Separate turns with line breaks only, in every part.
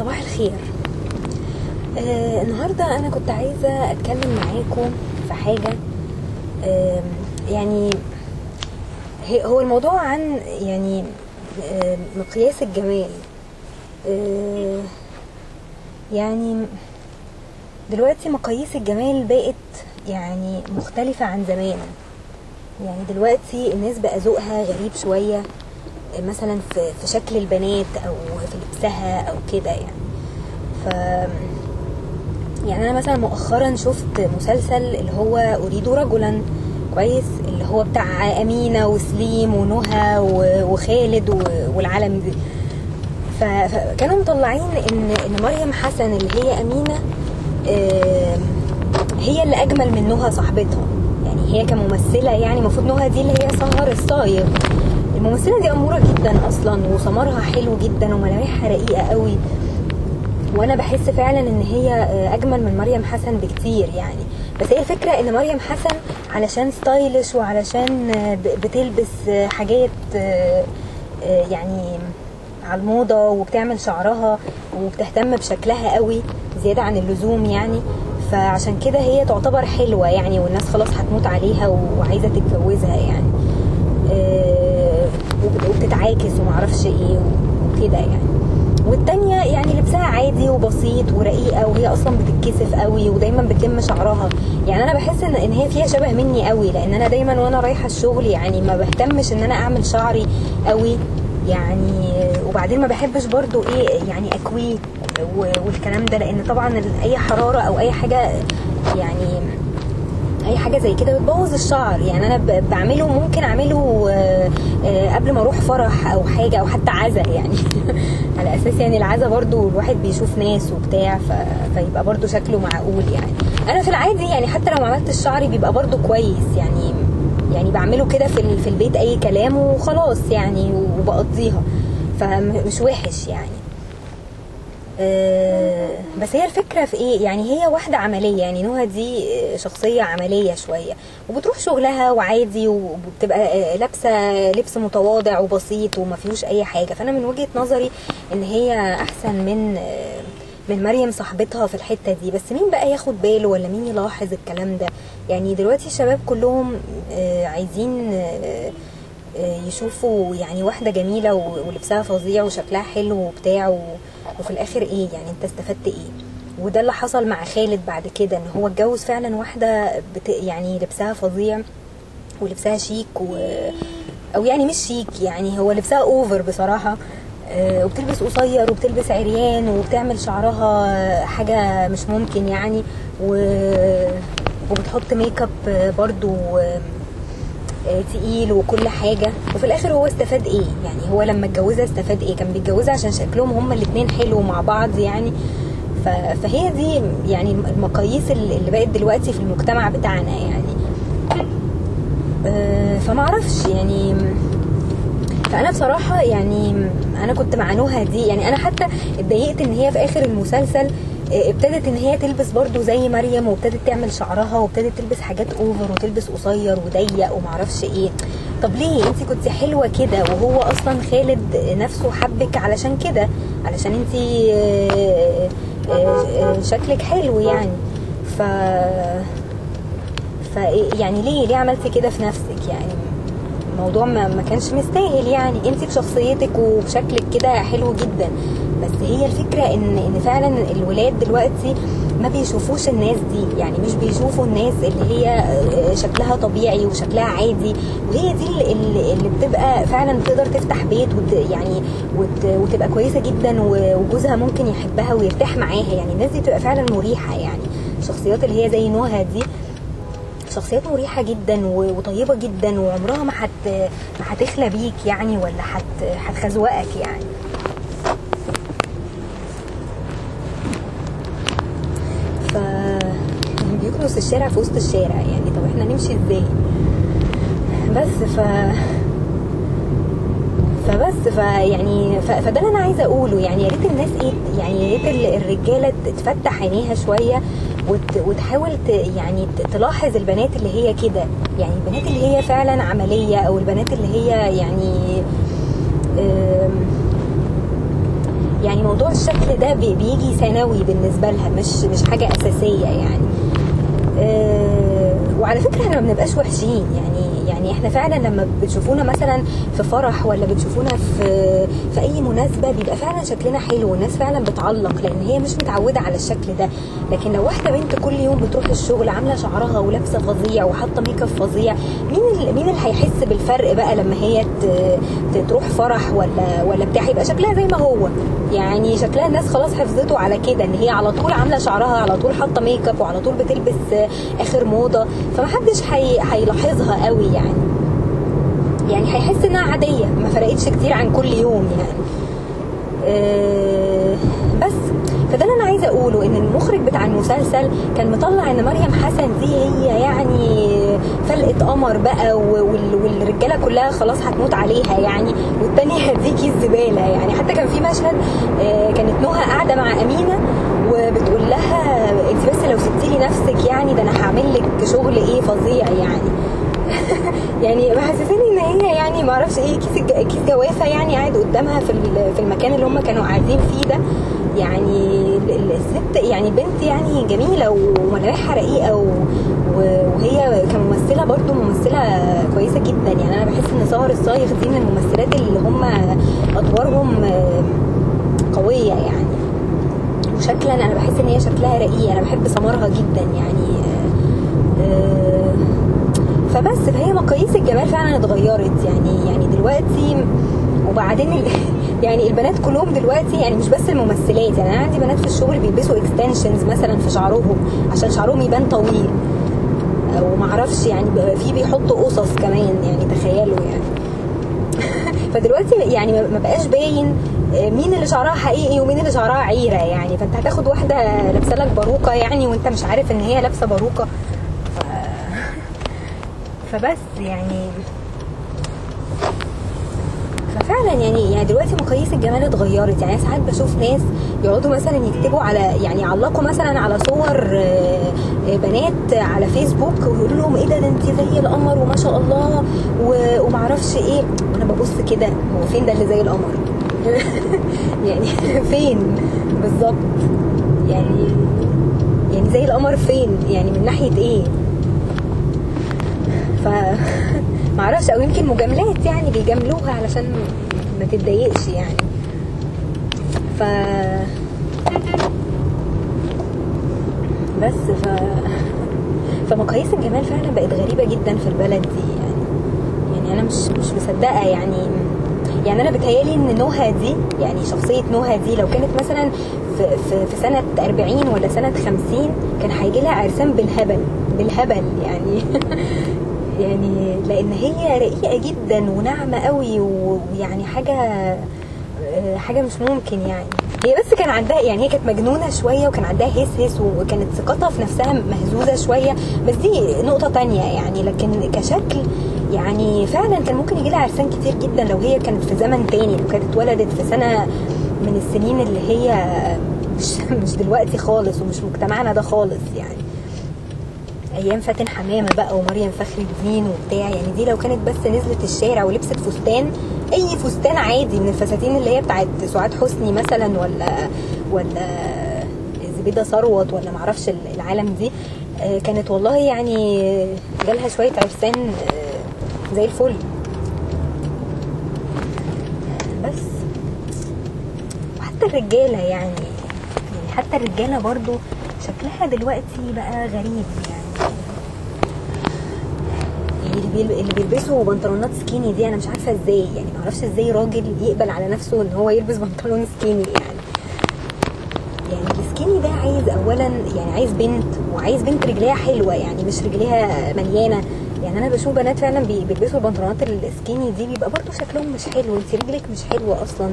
صباح الخير. آه النهارده أنا كنت عايزة أتكلم معاكم في حاجة آه يعني هو الموضوع عن يعني آه مقياس الجمال. آه يعني دلوقتي مقاييس الجمال بقت يعني مختلفة عن زمان. يعني دلوقتي الناس بقى ذوقها غريب شوية. مثلا في في شكل البنات أو في لبسها أو كده يعني. ف يعني أنا مثلا مؤخرا شفت مسلسل اللي هو أريد رجلا كويس؟ اللي هو بتاع أمينة وسليم ونهى وخالد والعالم دي. فكانوا مطلعين ان إن مريم حسن اللي هي أمينة هي اللي أجمل من نهى صاحبتها يعني هي كممثلة يعني المفروض نهى دي اللي هي سهر الصايغ. الممثلة دي أمورة جدا أصلا وسمرها حلو جدا وملامحها رقيقة قوي. وأنا بحس فعلا إن هي آه، أجمل من مريم حسن بكتير يعني. بس هي الفكرة إن مريم حسن علشان ستايلش وعلشان آه، بتلبس آه، حاجات يعني على الموضة وبتعمل شعرها وبتهتم بشكلها قوي زيادة عن اللزوم يعني. فعشان كده هي تعتبر حلوة يعني والناس خلاص هتموت عليها وعايزة تتجوزها يعني. وبتتعاكس ومعرفش إيه وكده يعني. والتانية يعني لبسها عادي وبسيط ورقيقة وهي أصلا بتتكسف قوي ودايما بتلم شعرها. يعني أنا بحس إن إن هي فيها شبه مني قوي لأن أنا دايما وأنا رايحة الشغل يعني ما بهتمش إن أنا أعمل شعري قوي يعني. وبعدين ما بحبش برضو إيه يعني أكويه والكلام ده لأن طبعا أي حرارة أو أي حاجة يعني أي حاجة زي كده بتبوظ الشعر. يعني أنا بعمله ممكن أعمله آه، آه، قبل ما أروح فرح أو حاجة أو حتى عزا يعني. على أساس يعني العزا برضو الواحد بيشوف ناس وبتاع ف... فيبقى برضو شكله معقول يعني. أنا في العادي يعني حتى لو ما عملتش شعري بيبقى برضو كويس يعني يعني بعمله كده في في البيت أي كلام وخلاص يعني وبقضيها. فمش وحش يعني. بس هي الفكرة في إيه؟ يعني هي واحدة عملية يعني نهى دي آه، شخصية عملية شوية وبتروح شغلها وعادي وبتبقى آه، لابسة لبس متواضع وبسيط وما فيهوش أي حاجة. فأنا من وجهة نظري إن هي أحسن من آه، من مريم صاحبتها في الحتة دي. بس مين بقى ياخد باله ولا مين يلاحظ الكلام ده؟ يعني دلوقتي الشباب كلهم آه، عايزين آه، آه، يشوفوا يعني واحدة جميلة و- ولبسها فظيع وشكلها حلو وبتاع. وفي الآخر إيه؟ يعني أنت استفدت إيه؟ وده اللي حصل مع خالد بعد كده إن هو اتجوز فعلا واحدة بت... يعني لبسها فظيع ولبسها شيك و... أو يعني مش شيك يعني هو لبسها over بصراحة آه، وبتلبس قصير وبتلبس عريان وبتعمل شعرها حاجة مش ممكن يعني و... وبتحط ميك اب برضو تقيل وكل حاجة. وفي الآخر هو استفاد إيه؟ يعني هو لما اتجوزها استفاد إيه؟ كان بيتجوزها عشان شكلهم هما الاتنين حلو مع بعض يعني. فهي دي يعني المقاييس اللي بقت دلوقتي في المجتمع بتاعنا يعني. آه، فما أعرفش يعني. فأنا بصراحة يعني أنا كنت مع نهى دي يعني. أنا حتى اتضايقت إن هي في آخر المسلسل آه، ابتدت إن هي تلبس برضو زي مريم وابتدت تعمل شعرها وابتدت تلبس حاجات اوفر وتلبس قصير وضيق ومعرفش إيه. طب ليه؟ انت كنت حلوة كده وهو أصلا خالد نفسه حبك علشان كده علشان انت آه، آه، آه، شكلك حلو يعني. ف ف يعني ليه ليه عملتي كده في نفسك يعني؟ الموضوع ما, ما كانش مستاهل يعني. انت بشخصيتك وبشكلك كده حلو جدا. بس هي الفكرة ان إن فعلا الولاد دلوقتي ما بيشوفوش الناس دي. يعني مش بيشوفوا الناس اللي هي آه، شكلها طبيعي وشكلها عادي. وهي دي اللي, بتبقى فعلا بتقدر تفتح بيت وت يعني وت وتبقى كويسة جدا وجوزها ممكن يحبها ويرتاح معاها. يعني الناس دي بتبقى فعلا مريحة. يعني الشخصيات اللي هي زي نهى دي شخصيات مريحة جدا وطيبة جدا وعمرها ما هتخلى بيك يعني ولا هتخزوقك يعني ف بيكنس الشارع في وسط الشارع يعني طب إحنا نمشي إزاي؟ بس ف فبس فيعني ف... فده اللي أنا عايزة أقوله يعني يا ريت الناس إيه يعني يا ريت ال- الرجالة تفتح عينيها شوية وت... وتحاول ت... يعني تلاحظ البنات اللي هي كده يعني البنات اللي هي فعلا عملية أو البنات اللي هي يعني يعني يعني موضوع الشكل ده بي- بيجي ثانوي بالنسبة لها مش مش حاجة أساسية يعني. وعلى فكرة إحنا ما بنبقاش وحشين يعني يعني إحنا فعلا لما بتشوفونا مثلا في فرح ولا بتشوفونا في في أي مناسبة بيبقى فعلا شكلنا حلو والناس فعلا بتعلق لأن هي مش متعودة على الشكل ده. لكن لو واحدة بنت كل يوم بتروح الشغل عاملة شعرها ولابسة فظيع وحاطة make up فظيع مين مين اللي هيحس بالفرق بقى لما هي تروح فرح ولا ولا بتاع؟ يبقى شكلها زي ما هو. يعني شكلها الناس خلاص حفظته على كده إن هي على طول عاملة شعرها على طول حاطة make up وعلى طول بتلبس آخر موضة. فمحدش هي- هيلاحظها قوي. يعني. يعني هيحس إنها عادية ما فرقتش كتير عن كل يوم يعني. آه، بس فده اللي أنا عايزة أقوله إن المخرج بتاع المسلسل كان مطلع إن مريم حسن دي هي يعني فلقه قمر بقى والرجالة كلها خلاص هتموت عليها يعني والتانية دي كيس زبالة يعني. حتى كان في مشهد آه، كانت نهى قاعدة مع أمينة وبتقول لها أنت بس لو سبتي لي نفسك يعني ده أنا هعمل لك شغل إيه فظيع يعني. يعني محسساني إن هي يعني ما أعرفش إيه كيس كيس جوافة يعني قاعد قدامها في في المكان اللي هم كانوا قاعدين فيه ده. يعني ال- ال- الست يعني بنت يعني جميلة وملامحها رقيقة و- وهي كممثلة برضو ممثلة كويسة جدا. يعني أنا بحس إن سهر الصايغ دي من الممثلات اللي هم أدوارهم قوية يعني. وشكلا أنا بحس إن هي شكلها رقيق. أنا بحب سمرها جدا يعني آه، آه، فبس فهي مقاييس الجمال فعلا اتغيرت يعني يعني دلوقتي وبعدين. يعني البنات كلهم دلوقتي يعني مش بس الممثلات يعني أنا عندي بنات في الشغل بيلبسوا اكستنشنز مثلا في شعرهم عشان شعرهم يبان طويل ومعرفش يعني في بيحطوا قصص كمان يعني تخيلوا يعني فدلوقتي يعني ما بقاش باين مين اللي شعرها حقيقي ومين اللي شعرها عيرة يعني فأنت هتاخد واحدة لابسة لك باروكة يعني وأنت مش عارف إن هي لابسة باروكة. فبس يعني. ففعلا يعني يعني دلوقتي مقاييس الجمال اتغيرت. يعني ساعات بشوف ناس يقعدوا مثلا يكتبوا على يعني يعلقوا مثلا على صور آه، آه، بنات على فيسبوك ويقولوا لهم إيه ده ده انت زي القمر وما شاء الله ومعرفش إيه. وأنا ببص كده هو فين ده اللي زي القمر؟ يعني فين بالظبط؟ يعني يعني زي القمر فين؟ يعني من ناحية إيه؟ ف معرفش أو يمكن مجاملات يعني بيجاملوها علشان ما تتضايقش يعني. ف بس ف فمقاييس الجمال فعلا بقت غريبة جدا في البلد دي يعني. يعني أنا مش مش مصدقة يعني. يعني أنا بتهيألي إن نهى دي يعني شخصية نهى دي لو كانت مثلا في, في, في سنة 40 ولا سنة 50 كان هيجي لها عرسان بالهبل بالهبل يعني. يعني لأن هي رقيقة جدا وناعمة قوي ويعني حاجة آه، حاجة مش ممكن يعني. هي بس كان عندها يعني هي كانت مجنونة شوية وكان عندها هس هس وكانت ثقتها في نفسها مهزوزة شوية. بس دي نقطة تانية يعني لكن كشكل يعني فعلا كان ممكن يجي لها عرسان كتير جدا لو هي كانت في زمن تاني لو كانت اتولدت في سنة من السنين اللي هي مش مش دلوقتي خالص ومش مجتمعنا ده خالص يعني. أيام فاتن حمامة بقى ومريم فخري الدين وبتاع. يعني دي لو كانت بس نزلت الشارع ولبست فستان أي فستان عادي من الفساتين اللي هي بتاعت سعاد حسني مثلا ولا ولا زبيدة ثروت ولا معرفش العالم دي آه، كانت والله يعني جالها شوية عرسان آه، زي الفل. بس. وحتى الرجالة يعني يعني حتى الرجالة برضو شكلها دلوقتي بقى غريب يعني. اللي بيل- اللي بيلبسوا بنطلونات skinny دي أنا مش عارفة إزاي يعني ما أعرفش إزاي راجل يقبل على نفسه إن هو يلبس بنطلون skinny يعني. يعني ال skinny ده عايز اولا يعني عايز بنت وعايز بنت رجليها حلوة يعني مش رجليها مليانة. يعني أنا بشوف بنات فعلا بي- بيلبسوا البنطلونات ال skinny دي بيبقى برضو شكلهم مش حلو انت رجلك مش حلوة أصلا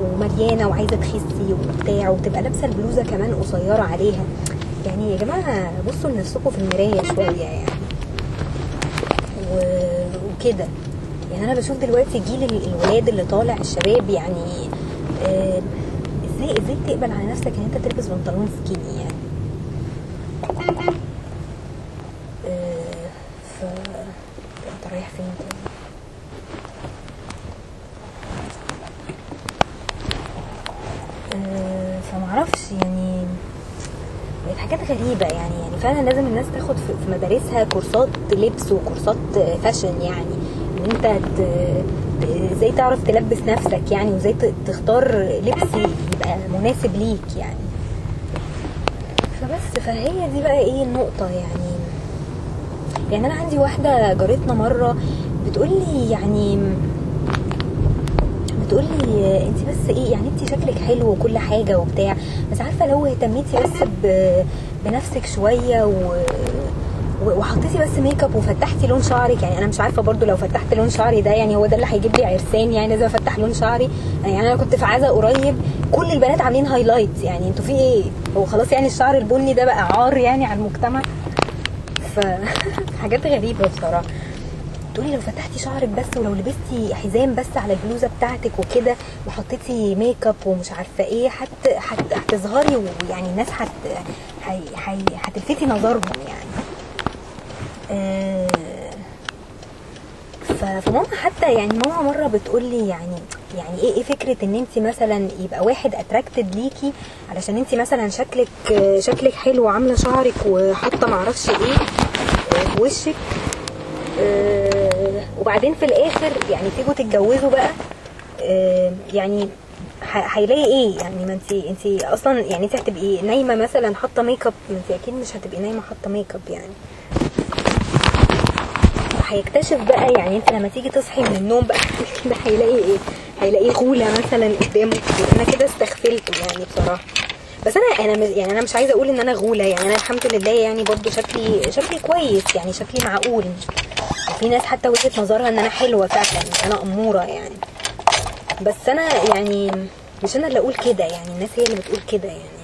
ومليانة وعايزة تخسي وبتاع وبتبقى لابسة البلوزة كمان قصيرة عليها. يعني يا جماعة بصوا لنفسكم في المراية شوية يعني. و- وكده. يعني أنا بشوف دلوقتي جيل ال- الولاد اللي طالع الشباب يعني آه، إزاي إزاي تقبل على نفسك إن أنت تلبس بنطلون سكيني يعني؟ آه، ف رايح فين تاني آه، فمعرفش يعني بقت حاجات غريبة يعني يعني فعلا لازم الناس تاخد في مدارسها كورسات لبس وكورسات فاشن يعني إن أنت إزاي تعرف تلبس نفسك يعني وإزاي تختار لبس يبقى مناسب ليك يعني. فبس فهي دي بقى إيه النقطة يعني. يعني أنا عندي واحدة جارتنا مرة بتقول لي يعني بتقول لي انت بس إيه يعني انت شكلك حلو وكل حاجة وبتاع بس عارفة لو اهتميتي بس. بنفسك شوية و... وحطيتي بس make up وفتحتي لون شعرك يعني أنا مش عارفة برضو لو فتحت لون شعري ده يعني هو ده اللي هيجيب لي عرسان يعني لازم أفتح لون شعري يعني أنا كنت في عزا قريب كل البنات عاملين highlight يعني أنتوا في إيه هو خلاص يعني الشعر البني ده بقى عار يعني على المجتمع حاجات غريبة بصراحة. تقولي لو فتحتي شعرك بس ولو لبستي حزام بس على البلوزة بتاعتك وكده وحطيتي make up ومش عارفة إيه حت حت هتظهري ويعني الناس هتلفتي نظرهم يعني. آه، فماما حتى يعني ماما مرة بتقول لي يعني يعني إيه إيه فكرة ان انت مثلا يبقى واحد attracted ليكي علشان انت مثلا شكلك شكلك حلو وعامله شعرك وحاطة معرفش إيه وشك. آه، وبعدين في الآخر يعني تيجوا تتجوزوا بقى. آه، يعني هيلاقي إيه؟ يعني ما انت انت أصلا يعني انت هتبقي نايمة مثلا حاطة make up ما انت أكيد مش هتبقي نايمة حاطة make up يعني. هيكتشف بقى يعني انت لما تيجي تصحي من النوم بقى كده هيلاقي إيه؟ هيلاقي غولة مثلا قدامه. أنا كده استغفلته يعني بصراحة. بس أنا أنا يعني أنا مش عايزة أقول إن أنا غولة يعني أنا الحمد لله يعني برضو شكلي شكلي كويس يعني شكلي معقول. في ناس حتى وجهة نظرها إن أنا حلوة فعلا أنا أمورة يعني. بس أنا يعني مش أنا اللي أقول كده يعني الناس هي اللي بتقول كده يعني.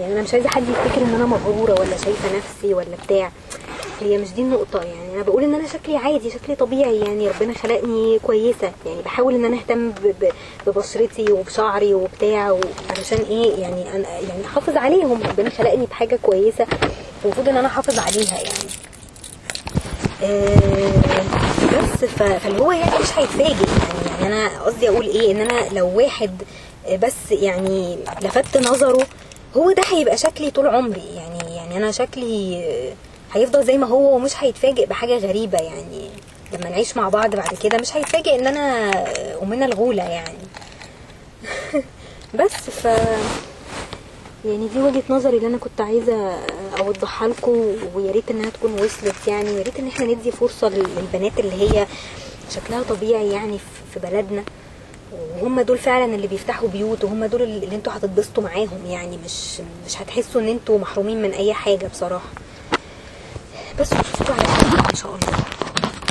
يعني أنا مش عايزة حد يفتكر إن أنا مغروره ولا شايفة نفسي ولا بتاع. هي مش دي النقطة يعني أنا بقول إن أنا شكلي عادي شكلي طبيعي يعني ربنا خلقني كويسة. يعني بحاول إن أنا أهتم ببشرتي وبشعري وبتاع علشان إيه؟ يعني أنا يعني أحافظ عليهم. ربنا خلقني بحاجة كويسة المفروض إن أنا أحافظ عليها يعني. آه، بس فاللي هو يعني مش هيتفاجئ يعني, يعني أنا قصدي أقول إيه؟ إن أنا لو واحد بس يعني لفت نظره هو ده هيبقى شكلي طول عمري. يعني يعني أنا شكلي هيفضل زي ما هو ومش هيتفاجئ بحاجة غريبة يعني. لما نعيش مع بعض بعد كده مش هيتفاجئ إن أنا أمنا الغولة يعني. بس ف يعني دي وجهة نظري اللي أنا كنت عايزة أوضحها لكم ويا ريت إنها تكون وصلت يعني ويا ريت إن إحنا ندي فرصة لل- للبنات اللي هي شكلها طبيعي يعني في بلدنا. وهم دول فعلا اللي بيفتحوا بيوت وهم دول اللي أنتوا هتتبسطوا معاهم يعني مش مش هتحسوا إن أنتوا محرومين من أي حاجة بصراحة. بس اشوفكم على